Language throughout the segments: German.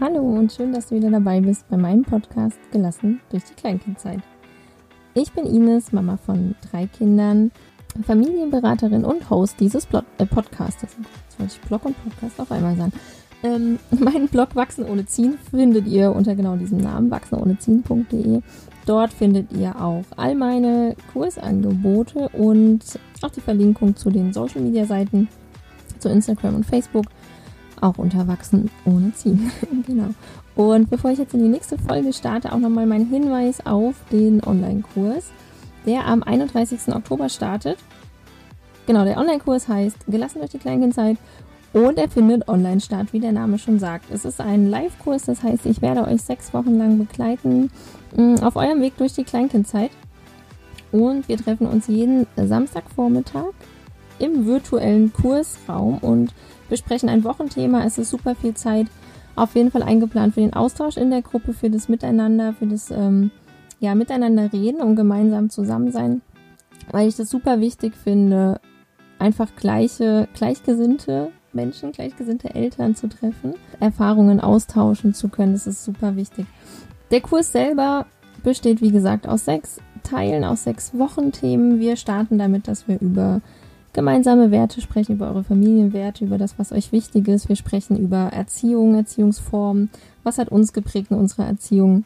Hallo und schön, dass du wieder dabei bist bei meinem Podcast Gelassen durch die Kleinkindzeit. Ich bin Ines, Mama von drei Kindern, Familienberaterin und Host dieses Blog, äh, Podcasts. Jetzt wollte ich Blog und Podcast auf einmal sagen. Ähm, meinen Blog Wachsen ohne Ziehen findet ihr unter genau diesem Namen, wachsenohneziehen.de. Dort findet ihr auch all meine Kursangebote und auch die Verlinkung zu den Social Media Seiten, zu Instagram und Facebook auch unter Wachsen ohne Ziehen. genau. Und bevor ich jetzt in die nächste Folge starte, auch nochmal mein Hinweis auf den Online-Kurs, der am 31. Oktober startet. Genau, der Online-Kurs heißt Gelassen durch die Kleinkindzeit und er findet online statt, wie der Name schon sagt. Es ist ein Live-Kurs, das heißt, ich werde euch sechs Wochen lang begleiten mm, auf eurem Weg durch die Kleinkindzeit. Und wir treffen uns jeden Samstagvormittag im virtuellen Kursraum und besprechen ein Wochenthema. Es ist super viel Zeit auf jeden Fall eingeplant für den Austausch in der Gruppe, für das Miteinander, für das ähm, ja, Miteinander reden und gemeinsam zusammen sein, weil ich das super wichtig finde, einfach gleiche, gleichgesinnte Menschen, gleichgesinnte Eltern zu treffen, Erfahrungen austauschen zu können. Das ist super wichtig. Der Kurs selber besteht, wie gesagt, aus sechs Teilen, aus sechs Wochenthemen. Wir starten damit, dass wir über gemeinsame Werte sprechen, über eure Familienwerte, über das, was euch wichtig ist. Wir sprechen über Erziehung, Erziehungsformen. Was hat uns geprägt in unserer Erziehung?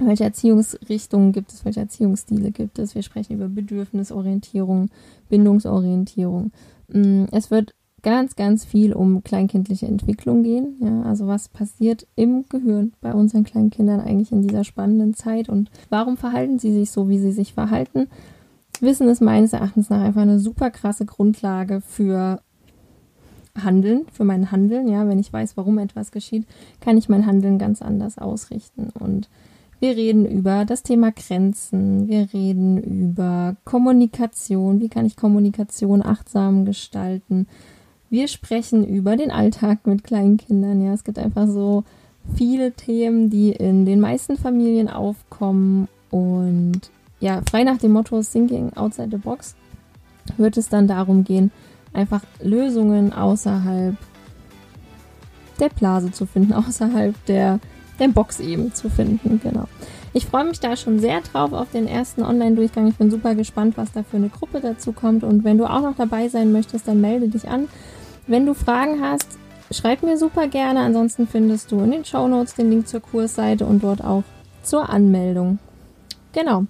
Welche Erziehungsrichtungen gibt es? Welche Erziehungsstile gibt es? Wir sprechen über Bedürfnisorientierung, Bindungsorientierung. Mm, es wird ganz, ganz viel um kleinkindliche Entwicklung gehen. Ja, also was passiert im Gehirn bei unseren kleinen Kindern eigentlich in dieser spannenden Zeit und warum verhalten sie sich so, wie sie sich verhalten? Wissen ist meines Erachtens nach einfach eine super krasse Grundlage für Handeln, für mein Handeln. Ja, wenn ich weiß, warum etwas geschieht, kann ich mein Handeln ganz anders ausrichten. Und wir reden über das Thema Grenzen. Wir reden über Kommunikation. Wie kann ich Kommunikation achtsam gestalten? Wir sprechen über den Alltag mit kleinen Kindern. Ja, es gibt einfach so viele Themen, die in den meisten Familien aufkommen und ja, frei nach dem Motto Thinking Outside the Box wird es dann darum gehen, einfach Lösungen außerhalb der Blase zu finden, außerhalb der, der Box eben zu finden, genau. Ich freue mich da schon sehr drauf auf den ersten Online-Durchgang. Ich bin super gespannt, was da für eine Gruppe dazu kommt. Und wenn du auch noch dabei sein möchtest, dann melde dich an. Wenn du Fragen hast, schreib mir super gerne. Ansonsten findest du in den Show Notes den Link zur Kursseite und dort auch zur Anmeldung. Genau.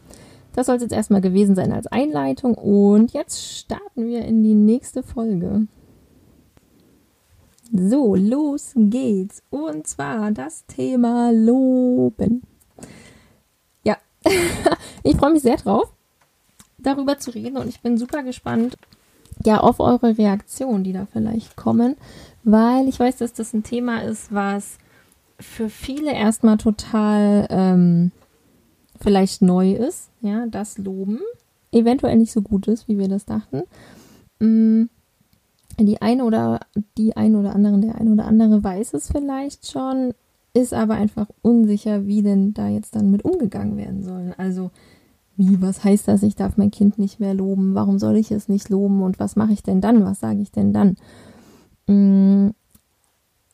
Das soll es jetzt erstmal gewesen sein als Einleitung und jetzt starten wir in die nächste Folge. So, los geht's. Und zwar das Thema Loben. Ja, ich freue mich sehr drauf, darüber zu reden und ich bin super gespannt, ja, auf eure Reaktionen, die da vielleicht kommen, weil ich weiß, dass das ein Thema ist, was für viele erstmal total ähm, vielleicht neu ist, ja, das Loben eventuell nicht so gut ist, wie wir das dachten. Mm, die eine oder die eine oder andere, der eine oder andere weiß es vielleicht schon, ist aber einfach unsicher, wie denn da jetzt dann mit umgegangen werden soll. Also wie, was heißt das? Ich darf mein Kind nicht mehr loben. Warum soll ich es nicht loben? Und was mache ich denn dann? Was sage ich denn dann? Mm,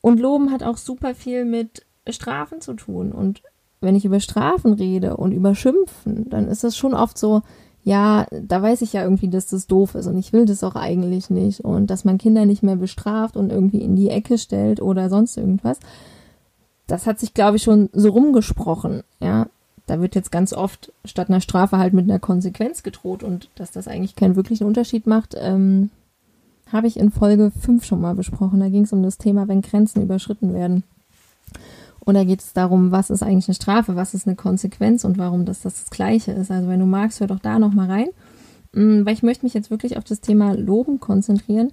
und Loben hat auch super viel mit Strafen zu tun. Und wenn ich über Strafen rede und über Schimpfen, dann ist das schon oft so, ja, da weiß ich ja irgendwie, dass das doof ist und ich will das auch eigentlich nicht und dass man Kinder nicht mehr bestraft und irgendwie in die Ecke stellt oder sonst irgendwas. Das hat sich, glaube ich, schon so rumgesprochen, ja. Da wird jetzt ganz oft statt einer Strafe halt mit einer Konsequenz gedroht und dass das eigentlich keinen wirklichen Unterschied macht, ähm, habe ich in Folge 5 schon mal besprochen. Da ging es um das Thema, wenn Grenzen überschritten werden. Und da geht es darum, was ist eigentlich eine Strafe, was ist eine Konsequenz und warum das das, Gleiche ist. Also wenn du magst, hör doch da nochmal rein. Mm, weil ich möchte mich jetzt wirklich auf das Thema Loben konzentrieren.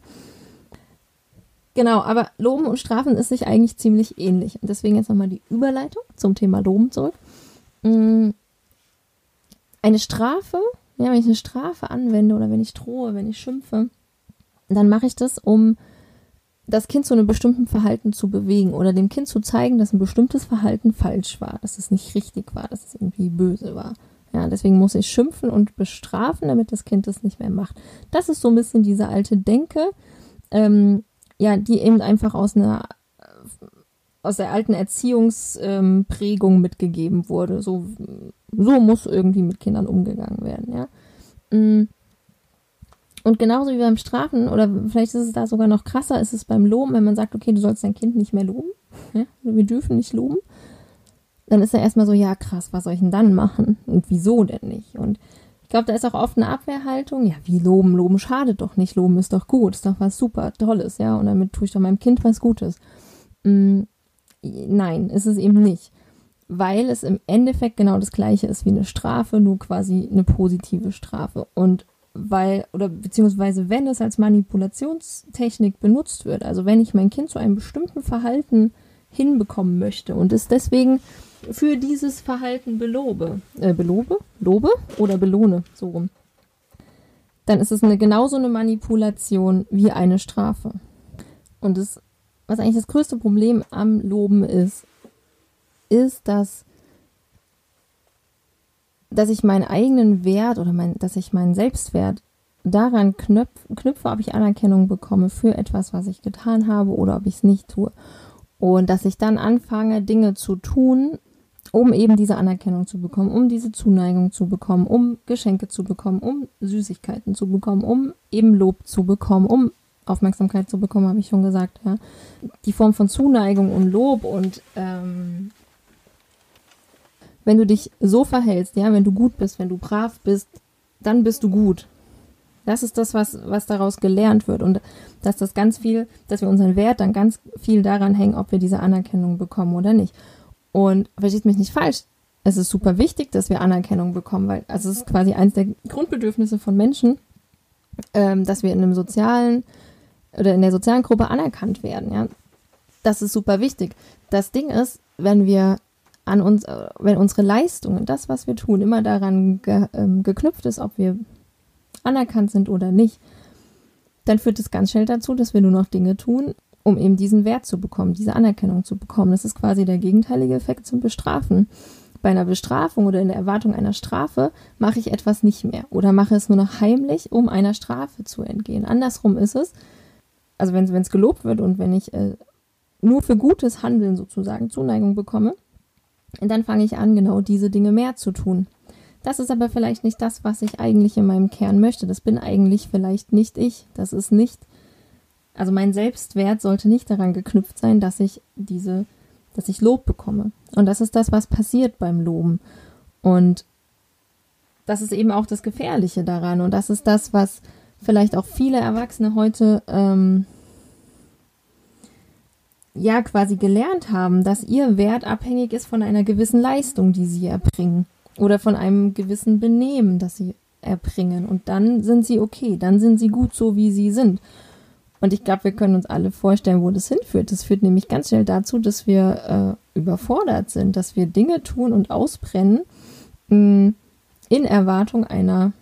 Genau, aber Loben und Strafen ist sich eigentlich ziemlich ähnlich. Und deswegen jetzt nochmal die Überleitung zum Thema Loben zurück. Mm, eine Strafe, ja, wenn ich eine Strafe anwende oder wenn ich drohe, wenn ich schimpfe, dann mache ich das, um das Kind zu einem bestimmten Verhalten zu bewegen oder dem Kind zu zeigen, dass ein bestimmtes Verhalten falsch war, dass es nicht richtig war, dass es irgendwie böse war. Ja, deswegen muss ich schimpfen und bestrafen, damit das Kind das nicht mehr macht. Das ist so ein bisschen diese alte Denke, ähm, ja, die eben einfach aus einer aus der alten Erziehungsprägung ähm, mitgegeben wurde. So, so muss irgendwie mit Kindern umgegangen werden, ja. Und genauso wie beim Strafen, oder vielleicht ist es da sogar noch krasser, ist es beim Loben, wenn man sagt, okay, du sollst dein Kind nicht mehr loben, ja? wir dürfen nicht loben, dann ist er erstmal so, ja krass, was soll ich denn dann machen? Und wieso denn nicht? Und ich glaube, da ist auch oft eine Abwehrhaltung. Ja, wie loben? Loben schadet doch nicht. Loben ist doch gut. Ist doch was super Tolles, ja. Und damit tue ich doch meinem Kind was Gutes. Mm, nein, ist es eben nicht. Weil es im Endeffekt genau das gleiche ist wie eine Strafe, nur quasi eine positive Strafe. Und weil, oder beziehungsweise wenn es als Manipulationstechnik benutzt wird, also wenn ich mein Kind zu einem bestimmten Verhalten hinbekommen möchte und es deswegen für dieses Verhalten belobe, äh, belobe, lobe oder belohne, so rum, dann ist es eine genauso eine Manipulation wie eine Strafe. Und das, was eigentlich das größte Problem am Loben ist, ist, dass dass ich meinen eigenen Wert oder mein, dass ich meinen Selbstwert daran knüpf, knüpfe, ob ich Anerkennung bekomme für etwas, was ich getan habe oder ob ich es nicht tue. Und dass ich dann anfange, Dinge zu tun, um eben diese Anerkennung zu bekommen, um diese Zuneigung zu bekommen, um Geschenke zu bekommen, um Süßigkeiten zu bekommen, um eben Lob zu bekommen, um Aufmerksamkeit zu bekommen, habe ich schon gesagt, ja. Die Form von Zuneigung und Lob und ähm, wenn du dich so verhältst, ja, wenn du gut bist, wenn du brav bist, dann bist du gut. Das ist das, was, was daraus gelernt wird. Und dass das ganz viel, dass wir unseren Wert dann ganz viel daran hängen, ob wir diese Anerkennung bekommen oder nicht. Und versteht mich nicht falsch, es ist super wichtig, dass wir Anerkennung bekommen, weil also es ist quasi eines der Grundbedürfnisse von Menschen, ähm, dass wir in einem sozialen oder in der sozialen Gruppe anerkannt werden. Ja, das ist super wichtig. Das Ding ist, wenn wir an uns, wenn unsere Leistungen, das, was wir tun, immer daran ge, ähm, geknüpft ist, ob wir anerkannt sind oder nicht, dann führt es ganz schnell dazu, dass wir nur noch Dinge tun, um eben diesen Wert zu bekommen, diese Anerkennung zu bekommen. Das ist quasi der gegenteilige Effekt zum Bestrafen. Bei einer Bestrafung oder in der Erwartung einer Strafe mache ich etwas nicht mehr oder mache es nur noch heimlich, um einer Strafe zu entgehen. Andersrum ist es, also wenn es gelobt wird und wenn ich äh, nur für gutes Handeln sozusagen Zuneigung bekomme, dann fange ich an, genau diese Dinge mehr zu tun. Das ist aber vielleicht nicht das, was ich eigentlich in meinem Kern möchte. Das bin eigentlich vielleicht nicht ich. Das ist nicht, also mein Selbstwert sollte nicht daran geknüpft sein, dass ich diese, dass ich Lob bekomme. Und das ist das, was passiert beim Loben. Und das ist eben auch das Gefährliche daran. Und das ist das, was vielleicht auch viele Erwachsene heute ähm, ja quasi gelernt haben, dass ihr Wert abhängig ist von einer gewissen Leistung, die sie erbringen oder von einem gewissen Benehmen, das sie erbringen. Und dann sind sie okay, dann sind sie gut so, wie sie sind. Und ich glaube, wir können uns alle vorstellen, wo das hinführt. Das führt nämlich ganz schnell dazu, dass wir äh, überfordert sind, dass wir Dinge tun und ausbrennen mh, mm, in Erwartung einer,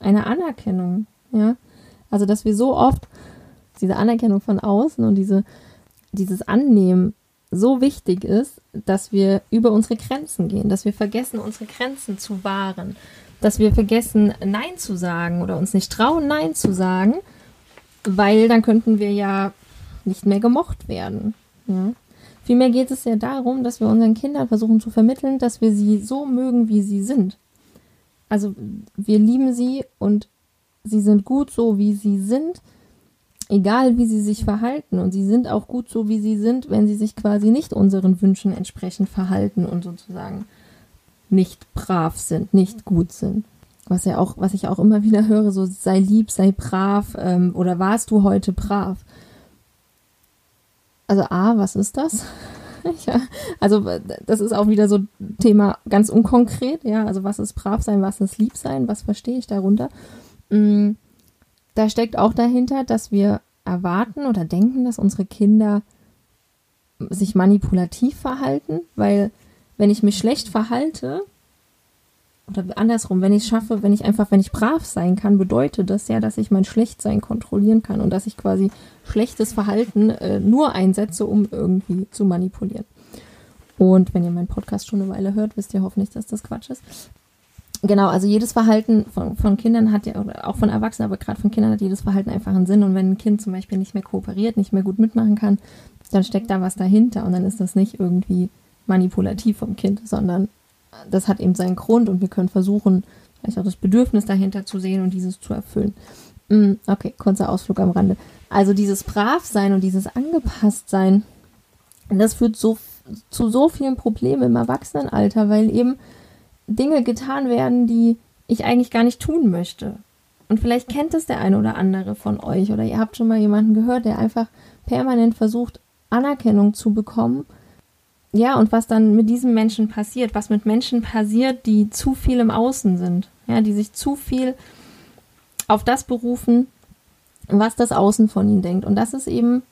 einer Anerkennung. Ja? Also, dass wir so oft diese Anerkennung von außen und diese dieses Annehmen so wichtig ist, dass wir über unsere Grenzen gehen, dass wir vergessen, unsere Grenzen zu wahren, dass wir vergessen, Nein zu sagen oder uns nicht trauen, Nein zu sagen, weil dann könnten wir ja nicht mehr gemocht werden. Ja? Vielmehr geht es ja darum, dass wir unseren Kindern versuchen zu vermitteln, dass wir sie so mögen, wie sie sind. Also wir lieben sie und sie sind gut so, wie sie sind egal wie sie sich verhalten. Und sie sind auch gut so, wie sie sind, wenn sie sich quasi nicht unseren Wünschen entsprechend verhalten und sozusagen nicht brav sind, nicht gut sind. Was ja auch, was ich auch immer wieder höre, so sei lieb, sei brav ähm, oder warst du heute brav? Also A, was ist das? ja, also das ist auch wieder so Thema ganz unkonkret, ja, also was ist brav sein, was ist lieb sein, was verstehe ich darunter? Mm, da steckt auch dahinter, dass wir erwarten oder denken, dass unsere Kinder sich manipulativ verhalten, weil wenn ich mich schlecht verhalte, oder andersrum, wenn ich es schaffe, wenn ich einfach, wenn ich brav sein kann, bedeutet das ja, dass ich mein Schlechtsein kontrollieren kann und dass ich quasi schlechtes Verhalten äh, nur einsetze, um irgendwie zu manipulieren. Und wenn ihr meinen Podcast schon eine Weile hört, wisst ihr hoffentlich, dass das Quatsch ist. Genau, also jedes Verhalten von, von Kindern hat ja, oder auch von Erwachsenen, aber gerade von Kindern hat jedes Verhalten einfach einen Sinn. Und wenn ein Kind zum Beispiel nicht mehr kooperiert, nicht mehr gut mitmachen kann, dann steckt da was dahinter und dann ist das nicht irgendwie manipulativ vom Kind, sondern das hat eben seinen Grund und wir können versuchen, vielleicht auch das Bedürfnis dahinter zu sehen und dieses zu erfüllen. Mm, okay, kurzer Ausflug am Rande. Also dieses Bravsein und dieses Angepasstsein, das führt so, zu so vielen Problemen im Erwachsenenalter, weil eben Dinge getan werden, die ich eigentlich gar nicht tun möchte. Und vielleicht kennt es der eine oder andere von euch oder ihr habt schon mal jemanden gehört, der einfach permanent versucht, Anerkennung zu bekommen. Ja, und was dann mit diesem Menschen passiert, was mit Menschen passiert, die zu viel im Außen sind, ja, die sich zu viel auf das berufen, was das Außen von ihnen denkt. Und das ist eben,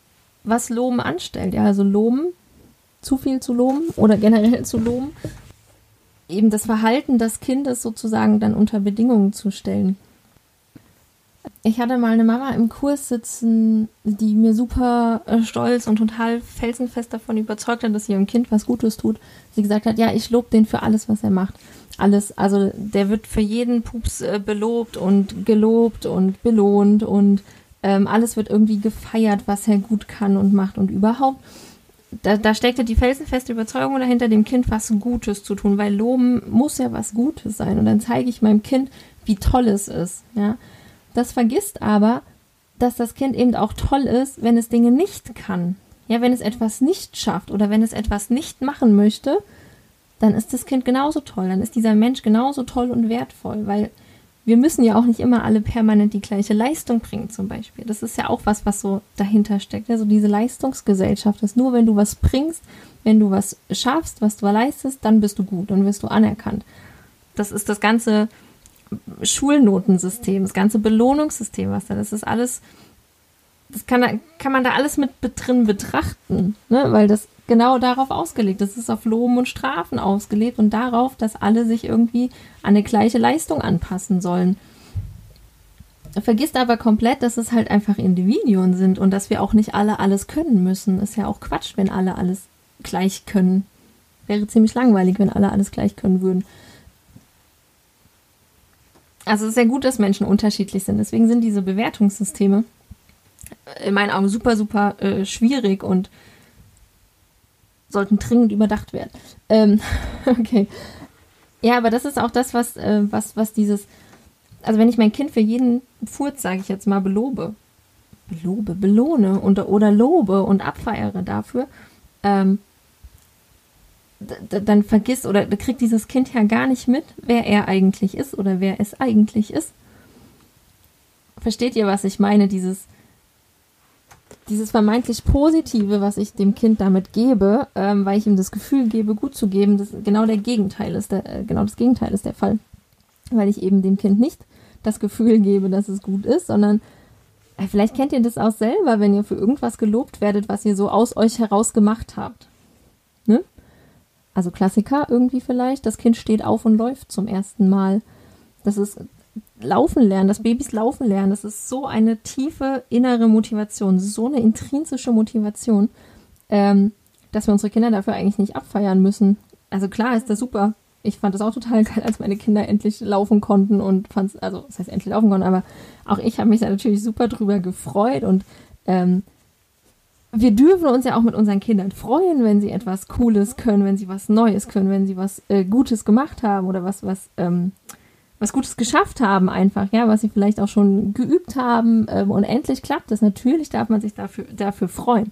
was Loben anstellt. Ja, also Loben, zu viel zu loben oder generell zu loben, eben das Verhalten des Kindes sozusagen dann unter Bedingungen zu stellen. Ich hatte mal eine Mama im Kurs sitzen, die mir super äh, stolz und total felsenfest davon überzeugt hat, dass sie ihrem Kind was Gutes tut. Sie gesagt hat, ja, ich lobe den für alles, was er macht. Alles, also der wird für jeden Pups äh, belobt und gelobt und belohnt und ähm, alles wird irgendwie gefeiert, was er gut kann und macht und überhaupt. Da, da steckte die felsenfeste Überzeugung dahinter, dem Kind was Gutes zu tun, weil Loben muss ja was Gutes sein. Und dann zeige ich meinem Kind, wie toll es ist. Ja. Das vergisst aber, dass das Kind eben auch toll ist, wenn es Dinge nicht kann. Ja, wenn es etwas nicht schafft oder wenn es etwas nicht machen möchte, dann ist das Kind genauso toll, dann ist dieser Mensch genauso toll und wertvoll, weil wir müssen ja auch nicht immer alle permanent die gleiche Leistung bringen, zum Beispiel. Das ist ja auch was, was so dahinter steckt. Also diese Leistungsgesellschaft ist nur, wenn du was bringst, wenn du was schaffst, was du leistest, dann bist du gut, dann wirst du anerkannt. Das ist das ganze Schulnotensystem, das ganze Belohnungssystem, was da, das ist alles, das kann, kann man da alles mit drin betrachten, ne? weil das genau darauf ausgelegt. Es ist auf Loben und Strafen ausgelegt und darauf, dass alle sich irgendwie an eine gleiche Leistung anpassen sollen. Vergisst aber komplett, dass es halt einfach Individuen sind und dass wir auch nicht alle alles können müssen. Ist ja auch Quatsch, wenn alle alles gleich können. Wäre ziemlich langweilig, wenn alle alles gleich können würden. Also es ist ja gut, dass Menschen unterschiedlich sind. Deswegen sind diese Bewertungssysteme in meinen Augen super, super äh, schwierig und sollten dringend überdacht werden. Ähm, okay. Ja, aber das ist auch das, was, äh, was, was dieses, also wenn ich mein Kind für jeden Furz, sage ich jetzt mal, belobe, belobe, belohne und, oder lobe und abfeiere dafür, ähm, dann vergisst oder kriegt dieses Kind ja gar nicht mit, wer er eigentlich ist oder wer es eigentlich ist. Versteht ihr, was ich meine? Dieses, dieses vermeintlich Positive, was ich dem Kind damit gebe, ähm, weil ich ihm das Gefühl gebe, gut zu geben, das genau der Gegenteil ist, der, äh, genau das Gegenteil ist der Fall. Weil ich eben dem Kind nicht das Gefühl gebe, dass es gut ist, sondern äh, vielleicht kennt ihr das auch selber, wenn ihr für irgendwas gelobt werdet, was ihr so aus euch heraus gemacht habt. Ne? also Klassiker irgendwie vielleicht, das Kind steht auf und läuft zum ersten Mal. Das ist Laufen lernen, das Babys laufen lernen, das ist so eine tiefe innere Motivation, so eine intrinsische Motivation, ähm, dass wir unsere Kinder dafür eigentlich nicht abfeiern müssen. Also klar ist das super. Ich fand das auch total geil, als meine Kinder endlich laufen konnten und fand also das heißt endlich laufen konnten, aber auch ich habe mich da natürlich super drüber gefreut und ähm, wir dürfen uns ja auch mit unseren Kindern freuen, wenn sie etwas Cooles können, wenn sie was Neues können, wenn sie was äh, Gutes gemacht haben oder was, was, ähm, was Gutes geschafft haben, einfach, ja, was sie vielleicht auch schon geübt haben ähm, und endlich klappt es. Natürlich darf man sich dafür, dafür freuen.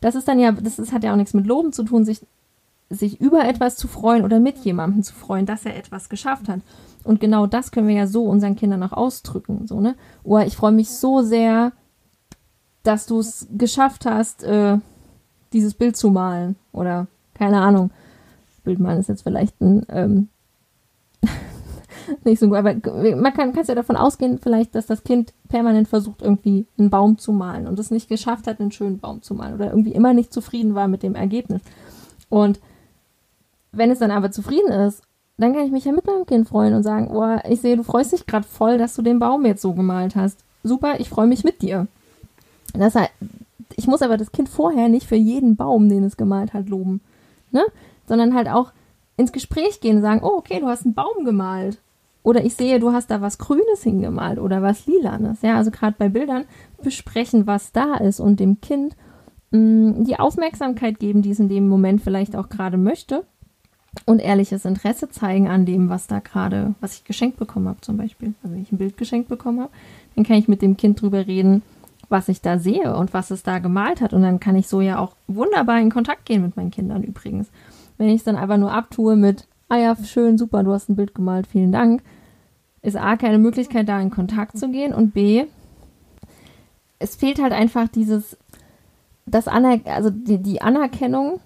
Das ist dann ja, das ist, hat ja auch nichts mit Loben zu tun, sich, sich über etwas zu freuen oder mit jemandem zu freuen, dass er etwas geschafft hat. Und genau das können wir ja so unseren Kindern auch ausdrücken, so, ne? Oder ich freue mich so sehr, dass du es geschafft hast, äh, dieses Bild zu malen. Oder keine Ahnung. Bildmalen ist jetzt vielleicht ein ähm, nicht so gut, aber man kann kann's ja davon ausgehen, vielleicht, dass das Kind permanent versucht, irgendwie einen Baum zu malen und es nicht geschafft hat, einen schönen Baum zu malen oder irgendwie immer nicht zufrieden war mit dem Ergebnis. Und wenn es dann aber zufrieden ist, dann kann ich mich ja mit meinem Kind freuen und sagen, oh, ich sehe, du freust dich gerade voll, dass du den Baum jetzt so gemalt hast. Super, ich freue mich mit dir. Das heißt, ich muss aber das Kind vorher nicht für jeden Baum, den es gemalt hat, loben. Ne? Sondern halt auch ins Gespräch gehen und sagen, oh, okay, du hast einen Baum gemalt. Oder ich sehe, du hast da was Grünes hingemalt oder was Lilanes. Ja, also gerade bei Bildern besprechen, was da ist und dem Kind mh, die Aufmerksamkeit geben, die es in dem Moment vielleicht auch gerade möchte und ehrliches Interesse zeigen an dem, was da gerade, was ich geschenkt bekommen habe zum Beispiel. Also wenn ich ein Bild geschenkt bekommen habe, dann kann ich mit dem Kind drüber reden, was ich da sehe und was es da gemalt hat. Und dann kann ich so ja auch wunderbar in Kontakt gehen mit meinen Kindern übrigens. Wenn ich es dann einfach nur abtue mit, ah ja, schön, super, du hast ein Bild gemalt, vielen Dank, ist A, keine Möglichkeit, da in Kontakt zu gehen und B, es fehlt halt einfach dieses, das Aner also die, die Anerkennung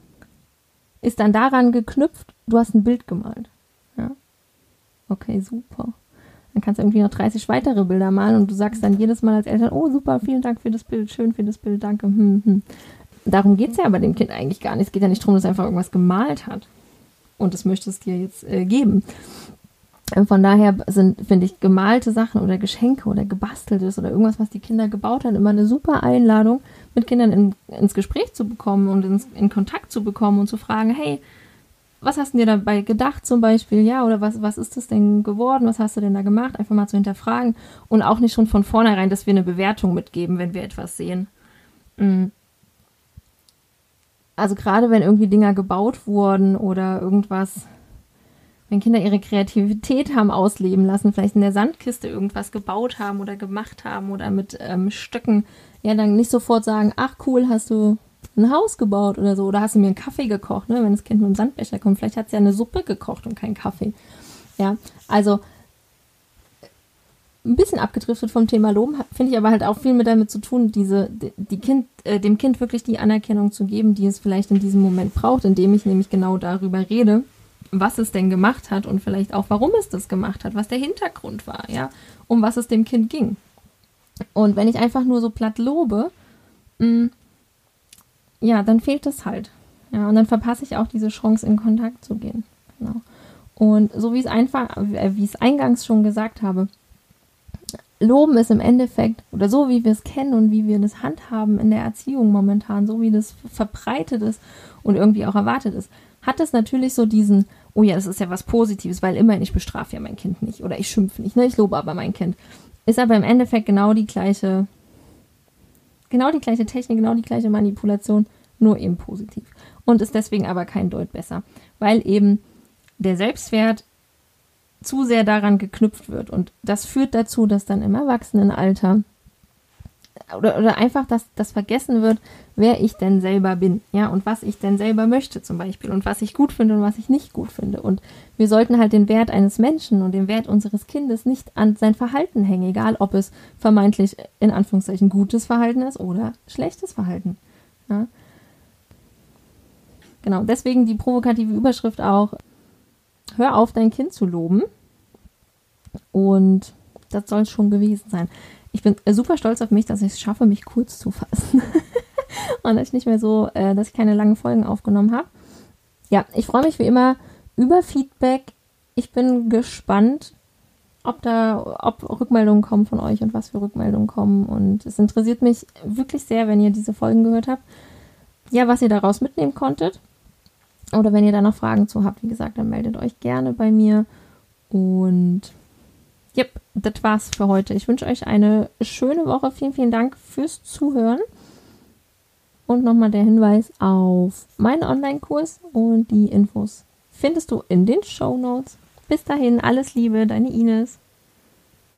ist dann daran geknüpft, du hast ein Bild gemalt. Ja. Okay, super. Dann kannst du irgendwie noch 30 weitere Bilder malen und du sagst dann jedes Mal als Eltern, oh super, vielen Dank für das Bild, schön für das Bild, danke. Hm, hm. Darum geht es ja bei dem Kind eigentlich gar nicht. Es geht ja nicht darum, dass er einfach irgendwas gemalt hat. Und das möchtest es dir jetzt äh, geben. Von daher sind, finde ich, gemalte Sachen oder Geschenke oder gebasteltes oder irgendwas, was die Kinder gebaut haben, immer eine super Einladung, mit Kindern in, ins Gespräch zu bekommen und ins, in Kontakt zu bekommen und zu fragen, hey, was hast du dir dabei gedacht zum Beispiel, ja, oder was, was ist das denn geworden, was hast du denn da gemacht, einfach mal zu hinterfragen und auch nicht schon von vornherein, dass wir eine Bewertung mitgeben, wenn wir etwas sehen. Mm. Also gerade wenn irgendwie Dinger gebaut wurden oder irgendwas wenn Kinder ihre Kreativität haben ausleben lassen, vielleicht in der Sandkiste irgendwas gebaut haben oder gemacht haben oder mit ähm, Stöcken, ja, dann nicht sofort sagen, ach cool, hast du ein Haus gebaut oder so, oder hast du mir einen Kaffee gekocht, ne? wenn das Kind mit dem Sandbecher kommt, vielleicht hat es ja eine Suppe gekocht und keinen Kaffee. Ja, also ein bisschen abgedriftet vom Thema Loben, finde ich aber halt auch viel mit damit zu tun, diese, die kind, äh, dem Kind wirklich die Anerkennung zu geben, die es vielleicht in diesem Moment braucht, indem ich nämlich genau darüber rede was es denn gemacht hat und vielleicht auch, warum es das gemacht hat, was der Hintergrund war, ja, um was es dem Kind ging. Und wenn ich einfach nur so platt lobe, mh, mm, ja, dann fehlt es halt. Ja, und dann verpasse ich auch diese Chance, in Kontakt zu gehen. Genau. Und so wie es einfach, äh, wie es eingangs schon gesagt habe, Loben ist im Endeffekt, oder so wie wir es kennen und wie wir das handhaben in der Erziehung momentan, so wie das verbreitet ist und irgendwie auch erwartet ist, hat es natürlich so diesen, oh ja, das ist ja was Positives, weil immerhin ich bestrafe ja mein Kind nicht oder ich schimpfe nicht, ne? Ich lobe aber mein Kind. Ist aber im Endeffekt genau die gleiche, genau die gleiche Technik, genau die gleiche Manipulation, nur eben positiv. Und ist deswegen aber kein Deut besser, weil eben der Selbstwert zu sehr daran geknüpft wird. Und das führt dazu, dass dann im Erwachsenenalter oder, oder einfach, dass das vergessen wird, wer ich denn selber bin, ja, und was ich denn selber möchte zum Beispiel und was ich gut finde und was ich nicht gut finde. Und wir sollten halt den Wert eines Menschen und den Wert unseres Kindes nicht an sein Verhalten hängen, egal ob es vermeintlich in Anführungszeichen gutes Verhalten ist oder schlechtes Verhalten. Ja. Genau, deswegen die provokative Überschrift auch, hör auf, dein Kind zu loben. Und das soll es schon gewesen sein ich bin super stolz auf mich, dass ich es schaffe, mich kurz zu fassen. und dass ich nicht mehr so, äh, dass ich keine langen Folgen aufgenommen habe. Ja, ich freue mich wie immer über Feedback. Ich bin gespannt, ob da, ob Rückmeldungen kommen von euch und was für Rückmeldungen kommen. Und es interessiert mich wirklich sehr, wenn ihr diese Folgen gehört habt. Ja, was ihr daraus mitnehmen konntet. Oder wenn ihr da noch Fragen zu habt, wie gesagt, dann meldet euch gerne bei mir. Und Yep, das war's für heute. Ich wünsche euch eine schöne Woche. Vielen, vielen Dank fürs Zuhören. Und nochmal der Hinweis auf meinen Online-Kurs und die Infos findest du in den Show Notes. Bis dahin, alles Liebe, deine Ines.